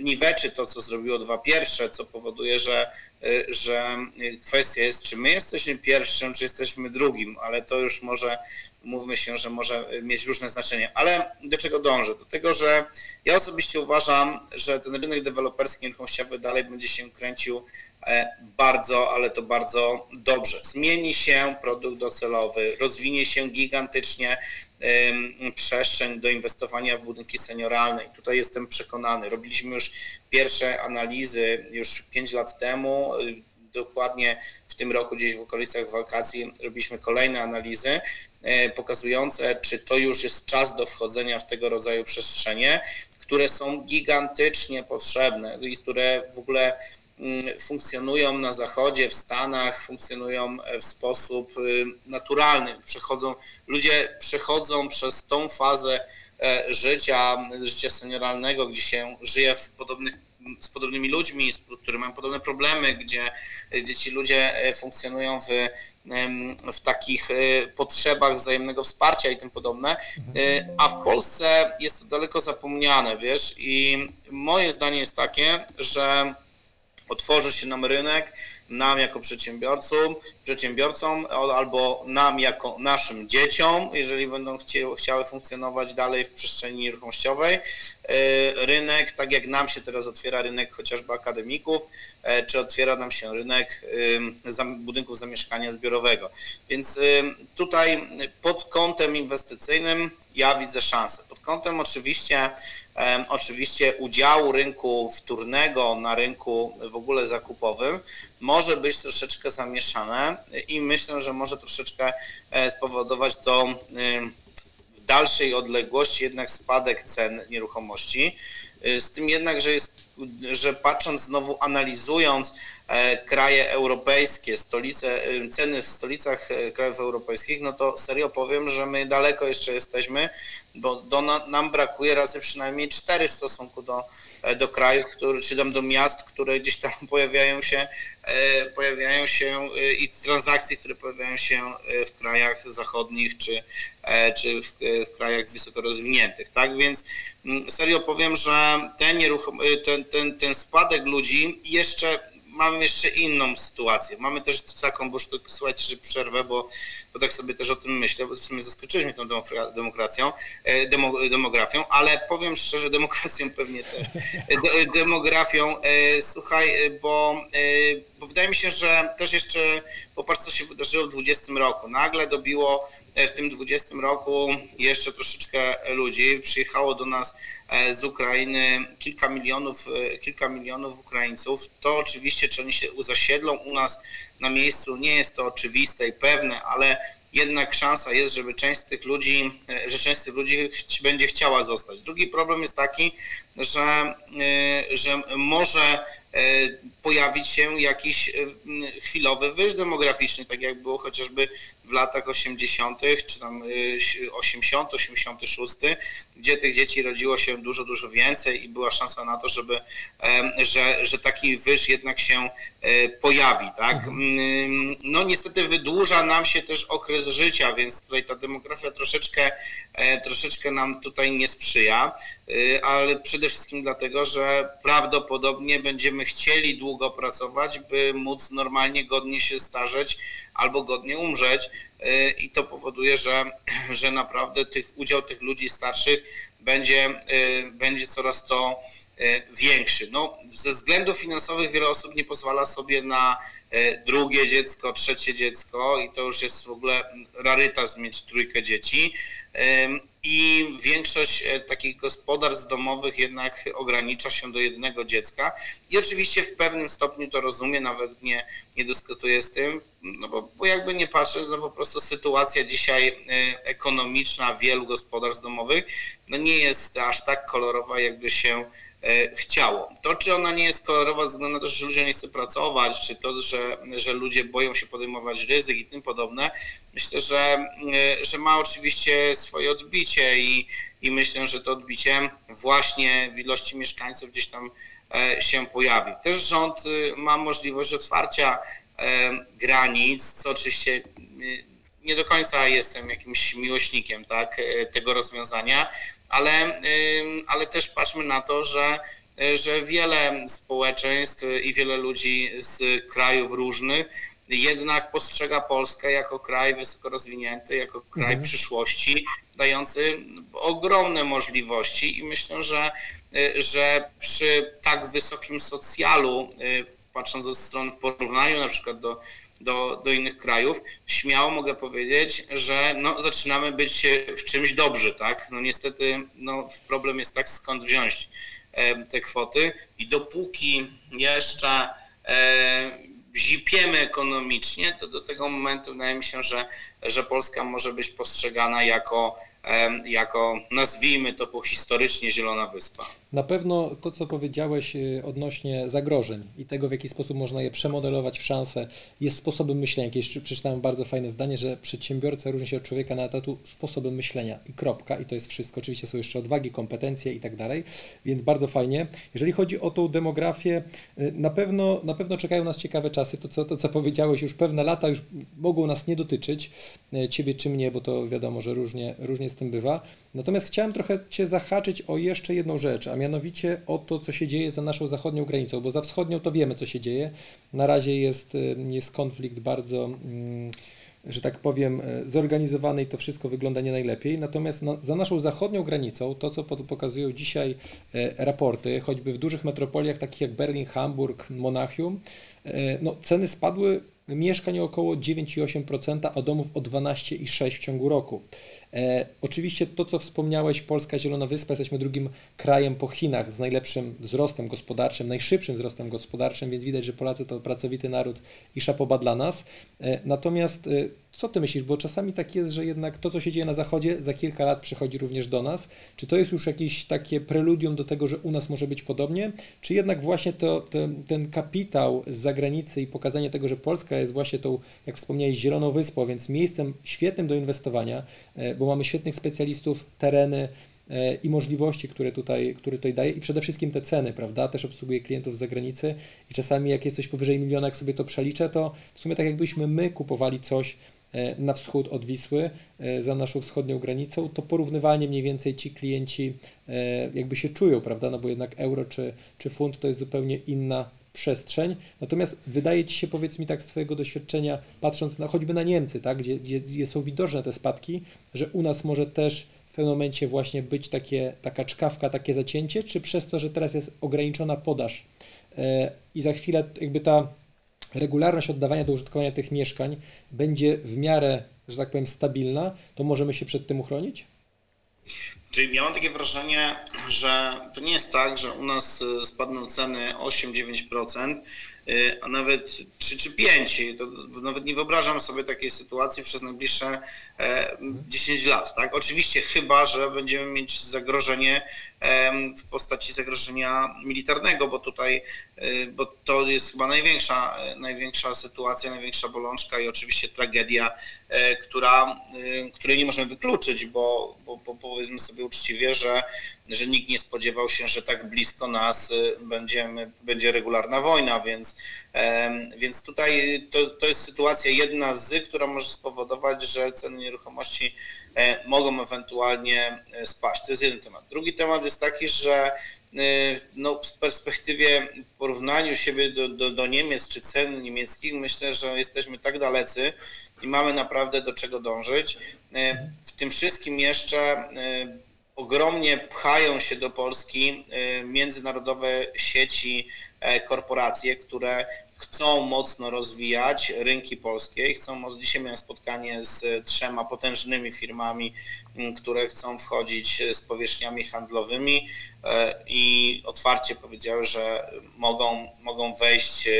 niweczy to, co zrobiło dwa pierwsze, co powoduje, że, e, że e, kwestia jest, czy my jesteśmy pierwszym, czy jesteśmy drugim, ale to już może, mówmy się, że może mieć różne znaczenie. Ale do czego dążę? Do tego, że ja osobiście uważam, że ten rynek deweloperski nieruchomościowy dalej będzie się kręcił e, bardzo, ale to bardzo dobrze. Zmieni się produkt docelowy, rozwinie się gigantycznie przestrzeń do inwestowania w budynki senioralne. I tutaj jestem przekonany. Robiliśmy już pierwsze analizy już 5 lat temu, dokładnie w tym roku gdzieś w okolicach wakacji robiliśmy kolejne analizy e, pokazujące, czy to już jest czas do wchodzenia w tego rodzaju przestrzenie, które są gigantycznie potrzebne i które w ogóle funkcjonują na Zachodzie, w Stanach, funkcjonują e, w sposób y, naturalny. Przechodzą, ludzie przechodzą przez tą fazę e, życia, życia senioralnego, gdzie się żyje w podobnych z podobnymi ludźmi, z- którzy mają podobne problemy, gdzie, gdzie ci ludzie e, funkcjonują w, w takich potrzebach wzajemnego wsparcia i tym podobne, E, a w Polsce jest to daleko zapomniane, wiesz, i moje zdanie jest takie, że otworzy się nam rynek, nam jako przedsiębiorcom, przedsiębiorcom albo nam jako naszym dzieciom, jeżeli będą chcie, chciały funkcjonować dalej w przestrzeni nieruchomościowej. E, Rynek, tak jak nam się teraz otwiera rynek chociażby akademików, e, czy otwiera nam się rynek budynków zamieszkania zbiorowego. Więc tutaj pod kątem inwestycyjnym ja widzę szansę. Pod kątem oczywiście Oczywiście udziału rynku wtórnego na rynku w ogóle zakupowym może być troszeczkę zamieszane i myślę, że może troszeczkę e, spowodować to w dalszej odległości jednak spadek cen nieruchomości. Y, Z tym jednak, że jest, że patrząc znowu, analizując e, kraje europejskie, stolice, y, ceny w stolicach e, krajów europejskich, no to serio powiem, że my daleko jeszcze jesteśmy, bo do, na, nam brakuje razy przynajmniej cztery w stosunku do, e, do krajów, które, czy tam do miast, które gdzieś tam pojawiają się, e, pojawiają się e, i transakcje, które pojawiają się e, w krajach zachodnich, czy, e, czy w, e, w krajach wysoko rozwiniętych, tak? Więc mm, serio powiem, że ten, e, ten, ten, ten spadek ludzi jeszcze mamy jeszcze inną sytuację. Mamy też taką, bo to, słuchajcie, że przerwę, bo, bo tak sobie też o tym myślę, bo w sumie zaskoczyłeś mnie tą demokra- demokracją, e, demo, demografią, ale powiem szczerze, demokracją pewnie też, e, de, demografią, e, słuchaj, bo, bo wydaje mi się, że też jeszcze popatrz, co się wydarzyło w 2020 roku. Nagle dobiło w tym 2020 roku jeszcze troszeczkę ludzi, przyjechało do nas e, z Ukrainy kilka milionów, e, kilka milionów Ukraińców. To oczywiście, czy oni się zasiedlą u nas na miejscu, nie jest to oczywiste i pewne, ale jednak szansa jest, żeby część z tych ludzi, e, że część z tych ludzi będzie chciała zostać. Drugi problem jest taki, że, e, że może e, pojawić się jakiś e, chwilowy wyż demograficzny, tak jak było chociażby w latach 80., czy tam e, 80, 86, gdzie tych dzieci rodziło się dużo, dużo więcej i była szansa na to, żeby, że, że taki wyż jednak się e, pojawi, tak? Mm, No niestety wydłuża nam się też okres życia, więc tutaj ta demografia troszeczkę, e, troszeczkę nam tutaj nie sprzyja, e, ale przede wszystkim dlatego, że prawdopodobnie będziemy chcieli długo pracować, by móc normalnie, godnie się starzeć albo godnie umrzeć e, i to powoduje, że, że naprawdę tych, udział tych ludzi starszych będzie, e, będzie coraz to e, większy. No, ze względów finansowych wiele osób nie pozwala sobie na drugie dziecko, trzecie dziecko i to już jest w ogóle rarytas mieć trójkę dzieci. I większość e, takich gospodarstw domowych jednak ogranicza się do jednego dziecka. I oczywiście w pewnym stopniu to rozumie, nawet nie, nie dyskutuję z tym, no bo, bo jakby nie patrzeć, no po prostu sytuacja dzisiaj e, ekonomiczna wielu gospodarstw domowych no nie jest aż tak kolorowa, jakby się e, chciało. To, czy ona nie jest kolorowa ze względu na to, że ludzie nie chcą pracować, czy to, że, że ludzie boją się podejmować ryzyk i tym podobne, myślę, że, e, że ma oczywiście swoje odbicie i, i myślę, że to odbicie właśnie w ilości mieszkańców gdzieś tam e, się pojawi. Też rząd e, ma możliwość otwarcia e, granic, co oczywiście e, nie do końca jestem jakimś miłośnikiem tak, e, tego rozwiązania, ale, ale też patrzmy na to, że, e, że wiele społeczeństw i wiele ludzi z krajów różnych jednak postrzega Polskę jako kraj wysoko rozwinięty, jako kraj Mhm. przyszłości, dający ogromne możliwości i myślę, że, e, że przy tak wysokim socjalu, e, patrząc od strony w porównaniu na przykład do, do, do innych krajów, śmiało mogę powiedzieć, że no, zaczynamy być e, w czymś dobrzy, tak? No niestety no, problem jest tak, skąd wziąć e, te kwoty i dopóki jeszcze e, zipiemy ekonomicznie, to do tego momentu wydaje mi się, że, że Polska może być postrzegana jako, em, jako nazwijmy to po historycznie zielona wyspa. Na pewno to, co powiedziałeś y, odnośnie zagrożeń i tego, w jaki sposób można je przemodelować w szansę, jest sposobem myślenia. Kiedyś przeczytałem bardzo fajne zdanie, że przedsiębiorca różni się od człowieka na etatu sposobem myślenia i kropka. I to jest wszystko. Oczywiście są jeszcze odwagi, kompetencje i tak dalej, więc bardzo fajnie. Jeżeli chodzi o tą demografię, y, na pewno, na pewno czekają nas ciekawe czasy. To co, to, co powiedziałeś, już pewne lata już mogą nas nie dotyczyć, y, ciebie czy mnie, bo to wiadomo, że różnie, różnie z tym bywa. Natomiast chciałem trochę Cię zahaczyć o jeszcze jedną rzecz, a mianowicie o to, co się dzieje za naszą zachodnią granicą, bo za wschodnią to wiemy, co się dzieje. Na razie jest, jest konflikt bardzo, mm, że tak powiem, y, zorganizowany i to wszystko wygląda nie najlepiej. Natomiast na, za naszą zachodnią granicą, to co pokazują dzisiaj e, raporty, choćby w dużych metropoliach takich jak Berlin, Hamburg, Monachium, e, no, ceny spadły mieszkań o około 9,8%, a domów o 12,6% w ciągu roku. E, oczywiście to, co wspomniałeś, Polska Zielona Wyspa, jesteśmy drugim krajem po Chinach z najlepszym wzrostem gospodarczym, najszybszym wzrostem gospodarczym, więc widać, że Polacy to pracowity naród i szapoba dla nas. E, natomiast e, co Ty myślisz, bo czasami tak jest, że jednak to, co się dzieje na Zachodzie, za kilka lat przychodzi również do nas. Czy to jest już jakieś takie preludium do tego, że u nas może być podobnie, czy jednak właśnie to, ten, ten kapitał z zagranicy i pokazanie tego, że Polska jest właśnie tą, jak wspomniałeś, zieloną wyspą, więc miejscem świetnym do inwestowania, e, bo mamy świetnych specjalistów, tereny e, i możliwości, które tutaj, które tutaj daje i przede wszystkim te ceny, prawda? Też obsługuje klientów z zagranicy i czasami jak jest powyżej miliona, jak sobie to przeliczę, to w sumie tak jakbyśmy my kupowali coś na wschód od Wisły, e, za naszą wschodnią granicą, to porównywalnie mniej więcej ci klienci e, jakby się czują, prawda? No bo jednak euro czy, czy funt to jest zupełnie inna przestrzeń. Natomiast wydaje Ci się, powiedz mi tak z Twojego doświadczenia, patrząc na, choćby na Niemcy, tak, gdzie, gdzie, są widoczne te spadki, że u nas może też w pewnym momencie właśnie być takie, taka czkawka, takie zacięcie, czy przez to, że teraz jest ograniczona podaż e, i za chwilę jakby ta regularność oddawania do użytkowania tych mieszkań będzie w miarę, że tak powiem, stabilna, to możemy się przed tym uchronić? Czyli ja takie wrażenie, że to nie jest tak, że u nas y, spadną ceny 8-9%, y, a nawet 3 czy 5. To nawet nie wyobrażam sobie takiej sytuacji przez najbliższe e, 10 lat. Tak? Oczywiście chyba, że będziemy mieć zagrożenie w postaci zagrożenia militarnego, bo tutaj, y, bo to jest chyba największa, e, największa sytuacja, największa bolączka i oczywiście tragedia, e, która, y, której nie możemy wykluczyć, bo, bo, bo powiedzmy sobie uczciwie, że, że nikt nie spodziewał się, że tak blisko nas y, będziemy, będzie regularna wojna, więc, więc tutaj to, to jest sytuacja jedna z, która może spowodować, że ceny nieruchomości e, mogą ewentualnie e, spaść. To jest jeden temat. Drugi temat jest taki, że e, no, w perspektywie w porównaniu siebie do, do, do Niemiec czy cen niemieckich, myślę, że jesteśmy tak dalecy i mamy naprawdę do czego dążyć. W tym wszystkim jeszcze ogromnie pchają się do Polski e, międzynarodowe sieci, e, korporacje, które chcą mocno rozwijać rynki polskie chcą. Dzisiaj miałem spotkanie z trzema potężnymi firmami, które chcą wchodzić z powierzchniami handlowymi e, i otwarcie powiedziały, że mogą, mogą wejść, e,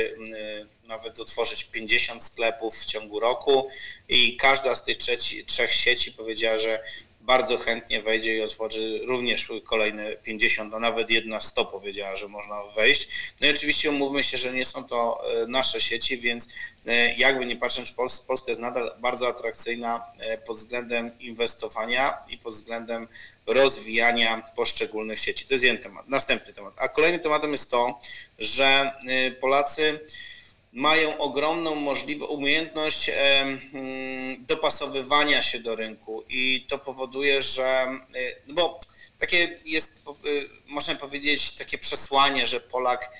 nawet otworzyć 50 sklepów w ciągu roku i każda z tych trzech sieci powiedziała, że bardzo chętnie wejdzie i otworzy również kolejne 50, a nawet jedna 100 powiedziała, że można wejść. No i oczywiście umówmy się, że nie są to e, nasze sieci, więc e, jakby nie patrząc, Pols- Polska jest nadal bardzo atrakcyjna e, pod względem inwestowania i pod względem rozwijania poszczególnych sieci. To jest jeden temat. Następny temat. A kolejnym tematem jest to, że Polacy mają ogromną możliwość, umiejętność mm, dopasowywania się do rynku i to powoduje, że, y, no bo takie jest, y, można powiedzieć, takie przesłanie, że Polak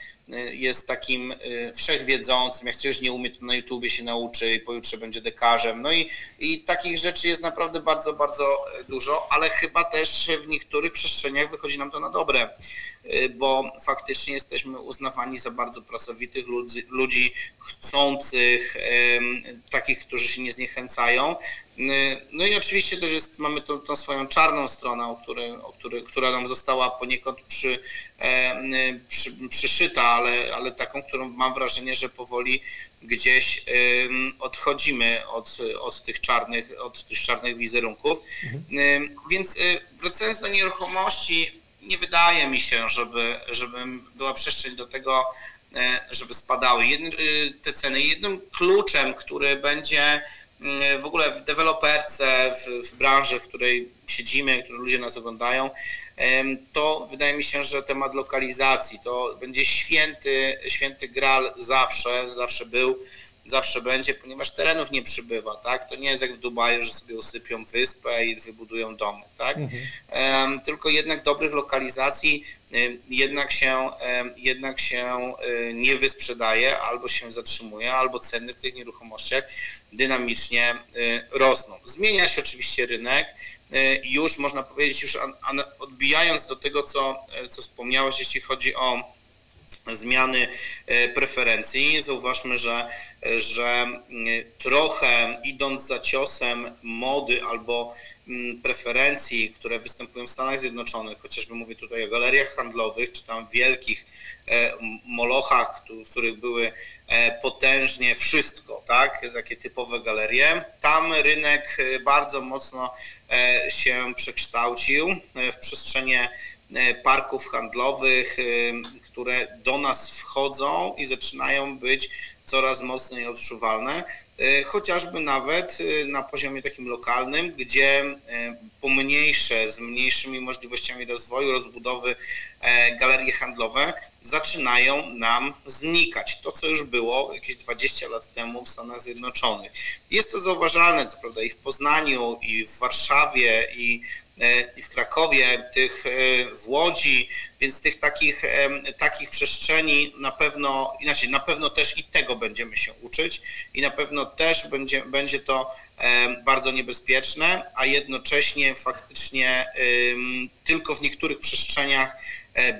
jest takim y, wszechwiedzącym, jak coś nie umie, to na YouTubie się nauczy i pojutrze będzie dekarzem. No i, i takich rzeczy jest naprawdę bardzo, bardzo y, dużo, ale chyba też w niektórych przestrzeniach wychodzi nam to na dobre, y, bo faktycznie jesteśmy uznawani za bardzo pracowitych ludzi, ludzi chcących, takich, którzy się nie zniechęcają. Y, No i oczywiście też jest, mamy tą, tą swoją czarną stronę, o której, o której, która nam została poniekąd przy, em, przy, przyszyta ale, ale taką, którą mam wrażenie, że powoli gdzieś ym, odchodzimy od, od tych czarnych, od tych czarnych wizerunków. Ym, Więc wracając do nieruchomości, nie wydaje mi się, żeby, żeby była przestrzeń do tego, e, żeby spadały te ceny. Jednym kluczem, który będzie w ogóle w deweloperce, w, w branży, w której siedzimy, w której ludzie nas oglądają, to wydaje mi się, że temat lokalizacji to będzie święty, święty gral zawsze, zawsze był, zawsze będzie, ponieważ terenów nie przybywa, tak? To nie jest jak w Dubaju, że sobie usypią wyspę i wybudują domy, tak? Em, tylko jednak dobrych lokalizacji jednak się, jednak się y, nie wysprzedaje, albo się zatrzymuje, albo ceny w tych nieruchomościach dynamicznie y, rosną. Zmienia się oczywiście rynek. y, Już można powiedzieć, już odbijając do tego, co, co wspomniałeś, jeśli chodzi o zmiany e, preferencji. Zauważmy, że, że trochę idąc za ciosem mody albo preferencji, które występują w Stanach Zjednoczonych, chociażby mówię tutaj o galeriach handlowych, czy tam wielkich e, molochach, w których były e, potężnie wszystko, tak, takie typowe galerie. Tam rynek bardzo mocno się przekształcił w przestrzenie parków handlowych, e, które do nas wchodzą i zaczynają być coraz mocniej odczuwalne, e, chociażby nawet e, na poziomie takim lokalnym, gdzie e, pomniejsze, z mniejszymi możliwościami rozwoju, rozbudowy e, galerie handlowe zaczynają nam znikać. To, co już było jakieś 20 lat temu w Stanach Zjednoczonych. Jest to zauważalne, co prawda, i w Poznaniu, i w Warszawie, i e, i w Krakowie, tych e, w Łodzi, więc tych takich, em, takich przestrzeni na pewno, inaczej, na pewno też i tego będziemy się uczyć i na pewno też będzie, będzie to bardzo niebezpieczne, a jednocześnie faktycznie tylko w niektórych przestrzeniach e,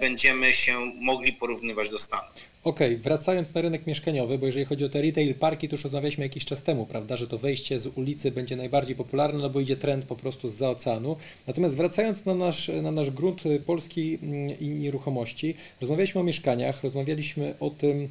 będziemy się mogli porównywać do Stanów. Okej, wracając na rynek mieszkaniowy, bo jeżeli chodzi o te retail parki, to już rozmawialiśmy jakiś czas temu, prawda, że to wejście z ulicy będzie najbardziej popularne, no bo idzie trend po prostu z oceanu. Natomiast wracając na nasz, na nasz grunt y, polski mm, i nieruchomości, rozmawialiśmy o mieszkaniach, rozmawialiśmy o tym,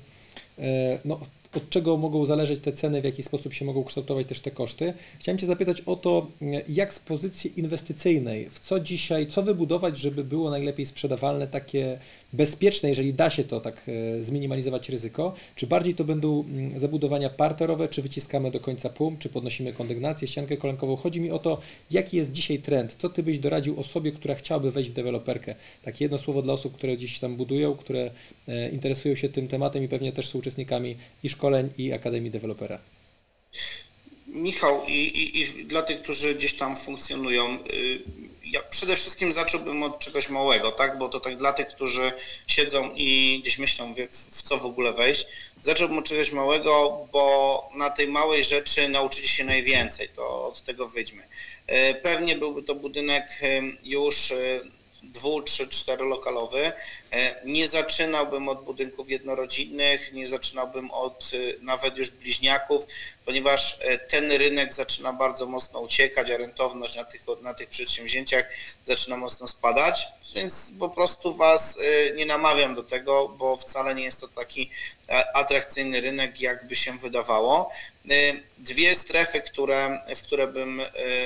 e, no, od czego mogą zależeć te ceny, w jaki sposób się mogą kształtować też te koszty. Chciałem Cię zapytać o to, e, jak z pozycji inwestycyjnej, w co dzisiaj, co wybudować, żeby było najlepiej sprzedawalne, takie bezpieczne, jeżeli da się to tak e, zminimalizować ryzyko, czy bardziej to będą mm, zabudowania parterowe, czy wyciskamy do końca płum, czy podnosimy kondygnację, ściankę kolenkową. Chodzi mi o to, jaki jest dzisiaj trend, co Ty byś doradził osobie, która chciałaby wejść w deweloperkę. Takie jedno słowo dla osób, które gdzieś tam budują, które e, interesują się tym tematem i pewnie też są uczestnikami i szkoleń, i Akademii Dewelopera. Michał, i, i, i dla tych, którzy gdzieś tam funkcjonują, y, ja przede wszystkim zacząłbym od czegoś małego, tak? Bo to tak dla tych, którzy siedzą i gdzieś myślą, w co w ogóle wejść. Zacząłbym od czegoś małego, bo na tej małej rzeczy nauczycie się najwięcej, to od tego wyjdźmy. Y, Pewnie byłby to budynek już y, dwu, trzy, czterolokalowy. E, Nie zaczynałbym od budynków jednorodzinnych, nie zaczynałbym od y, nawet już bliźniaków, ponieważ e, ten rynek zaczyna bardzo mocno uciekać, a rentowność na tych, na tych przedsięwzięciach zaczyna mocno spadać, więc po prostu Was nie namawiam do tego, bo wcale nie jest to taki e, atrakcyjny rynek, jakby się wydawało. Dwie strefy, które, w które bym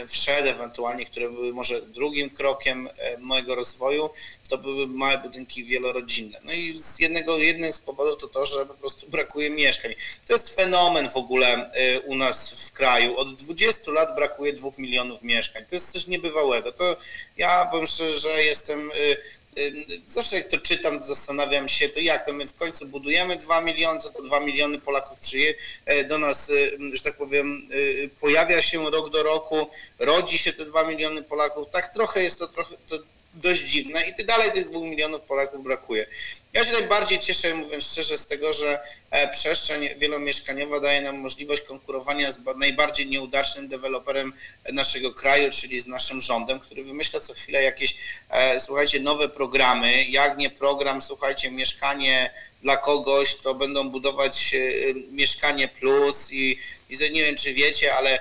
wszedł ewentualnie, które były może drugim krokiem e, mojego rozwoju, to były małe budynki wielorodzinne. No i z jednego, jednym z powodów to to, że po prostu brakuje mieszkań. To jest fenomen w ogóle y, u nas w kraju. Od 20 lat brakuje 2 milionów mieszkań. To jest coś niebywałego. To ja powiem szczerze, że jestem y, y, Zawsze jak to czytam, zastanawiam się, to jak to my w końcu budujemy 2 miliony, to 2 miliony Polaków przyje e, do nas, że tak powiem, pojawia się rok do roku, rodzi się te 2 miliony Polaków. Tak trochę jest to trochę to dość dziwne i ty dalej tych 2 milionów Polaków brakuje. Ja się najbardziej cieszę, mówiąc szczerze, z tego, że e, przestrzeń wielomieszkaniowa daje nam możliwość konkurowania z ba- najbardziej nieudacznym deweloperem naszego kraju, czyli z naszym rządem, który wymyśla co chwilę jakieś, e, słuchajcie, nowe programy. Jak nie program, słuchajcie, mieszkanie dla kogoś, to będą budować e, mieszkanie plus i, to nie wiem, czy wiecie, ale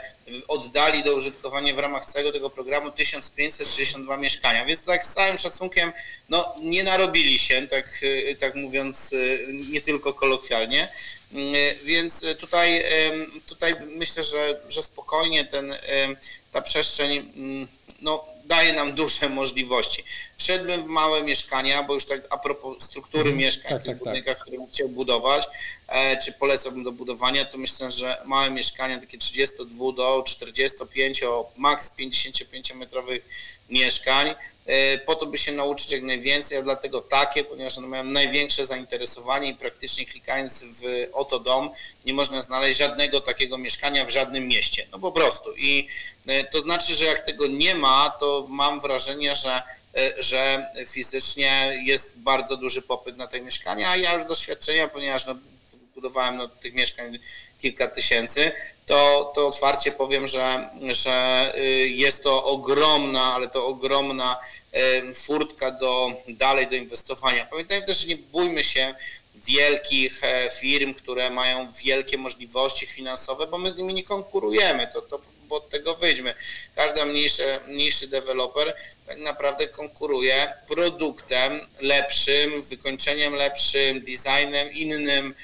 oddali do użytkowania w ramach całego tego programu 1562 mieszkania, więc tak z całym szacunkiem, no nie narobili się, tak y, tak mówiąc y, nie tylko kolokwialnie. Y, Więc tutaj, tutaj myślę, że, że spokojnie ten, ta przestrzeń mm, no, daje nam duże możliwości. Wszedłbym w małe mieszkania, bo już tak a propos struktury Mhm. mieszkań Tak, w tych tak, tak. budynkach, które bym chciał budować, e, czy polecałbym do budowania, to myślę, że małe mieszkania, takie 32 do 45, o maks 55 metrowych mieszkań, po to by się nauczyć jak najwięcej, a dlatego takie, ponieważ one mają największe zainteresowanie i praktycznie klikając w oto dom nie można znaleźć żadnego takiego mieszkania w żadnym mieście, no po prostu. I e, to znaczy, że jak tego nie ma, to mam wrażenie, że e, że fizycznie jest bardzo duży popyt na te mieszkania, a ja już doświadczenia, ponieważ no, budowałem no, tych mieszkań kilka tysięcy, to, to otwarcie powiem, że, że y, jest to ogromna, ale to ogromna y, furtka do dalej do inwestowania. Pamiętajmy też, że nie bójmy się wielkich e, firm, które mają wielkie możliwości finansowe, bo my z nimi nie konkurujemy, to, to bo od tego wyjdźmy. Każdy mniejszy, mniejszy deweloper tak naprawdę konkuruje produktem lepszym, wykończeniem lepszym, designem innym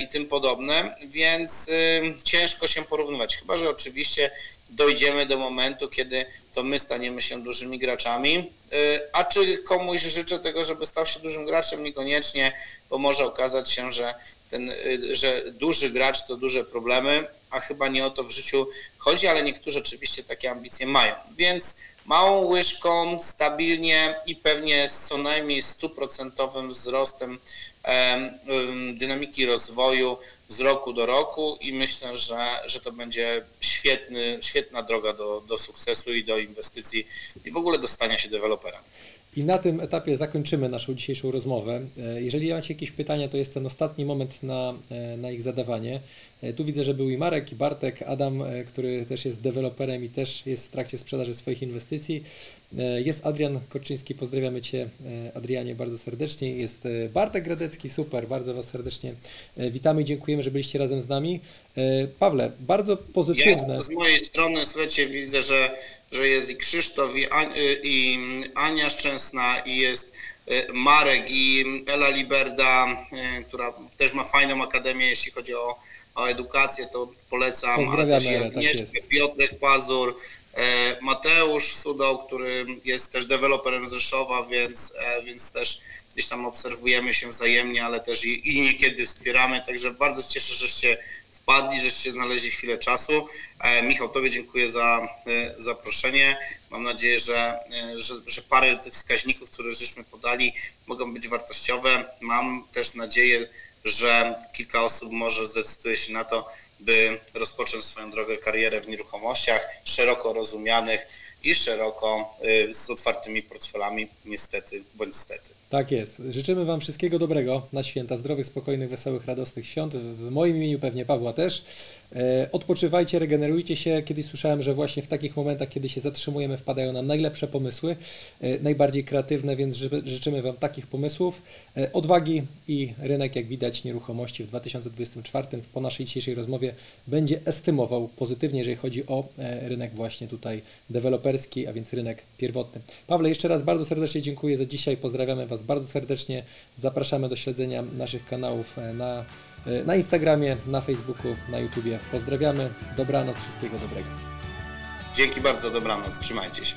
i tym podobne, więc y, ciężko się porównywać. Chyba, że oczywiście dojdziemy do momentu, kiedy to my staniemy się dużymi graczami. Y, A czy komuś życzę tego, żeby stał się dużym graczem? Niekoniecznie, bo może okazać się, że, ten, y, że duży gracz to duże problemy, a chyba nie o to w życiu chodzi, ale niektórzy oczywiście takie ambicje mają. Więc małą łyżką, stabilnie i pewnie z co najmniej stuprocentowym wzrostem em, em, dynamiki rozwoju z roku do roku i myślę, że, że to będzie świetny, świetna droga do, do sukcesu i do inwestycji i w ogóle do stania się deweloperem. I na tym etapie zakończymy naszą dzisiejszą rozmowę. E, Jeżeli macie jakieś pytania, to jest ten ostatni moment na, e, na ich zadawanie. E, Tu widzę, że był i Marek, i Bartek, Adam, e, który też jest deweloperem i też jest w trakcie sprzedaży swoich inwestycji. E, Jest Adrian Korczyński, pozdrawiamy Cię Adrianie bardzo serdecznie. Jest Bartek Gradecki, super, bardzo Was serdecznie witamy i dziękujemy, że byliście razem z nami. Pawle, bardzo pozytywne. Jest z mojej strony, słuchajcie, widzę, że, że jest i Krzysztof, i, An- i Ania Szczęsna, i jest Marek, i Ela Liberda, y, która też ma fajną akademię, jeśli chodzi o, o edukację, to polecam. ale też i tak. Piotrek Pazur, e, Mateusz Sudoł, który jest też deweloperem z Rzeszowa, więc, e, więc też gdzieś tam obserwujemy się wzajemnie, ale też i, i niekiedy wspieramy, także bardzo się cieszę, żeście wpadli, żeście znaleźli chwilę czasu. E, Michał, Tobie dziękuję za e, zaproszenie. Mam nadzieję, że, e, że, że parę tych wskaźników, które żeśmy podali, mogą być wartościowe. Mam też nadzieję, że kilka osób może zdecyduje się na to, by rozpocząć swoją drogę, karierę w nieruchomościach, szeroko rozumianych i szeroko z otwartymi portfelami, niestety bądź stety. Tak jest. Życzymy Wam wszystkiego dobrego na święta, zdrowych, spokojnych, wesołych, radosnych świąt. W moim imieniu pewnie Pawła też. E, Odpoczywajcie, regenerujcie się. Kiedyś słyszałem, że właśnie w takich momentach, kiedy się zatrzymujemy, wpadają nam najlepsze pomysły, e, najbardziej kreatywne, więc ży- życzymy Wam takich pomysłów, e, odwagi i rynek, jak widać, nieruchomości w 2024 po naszej dzisiejszej rozmowie będzie estymował pozytywnie, jeżeli chodzi o rynek właśnie tutaj deweloperski, a więc rynek pierwotny. Pawle, jeszcze raz bardzo serdecznie dziękuję za dzisiaj. Pozdrawiamy Was bardzo serdecznie. Zapraszamy do śledzenia naszych kanałów na, na Instagramie, na Facebooku, na YouTubie. Pozdrawiamy. Dobranoc, wszystkiego dobrego. Dzięki bardzo, dobranoc, trzymajcie się.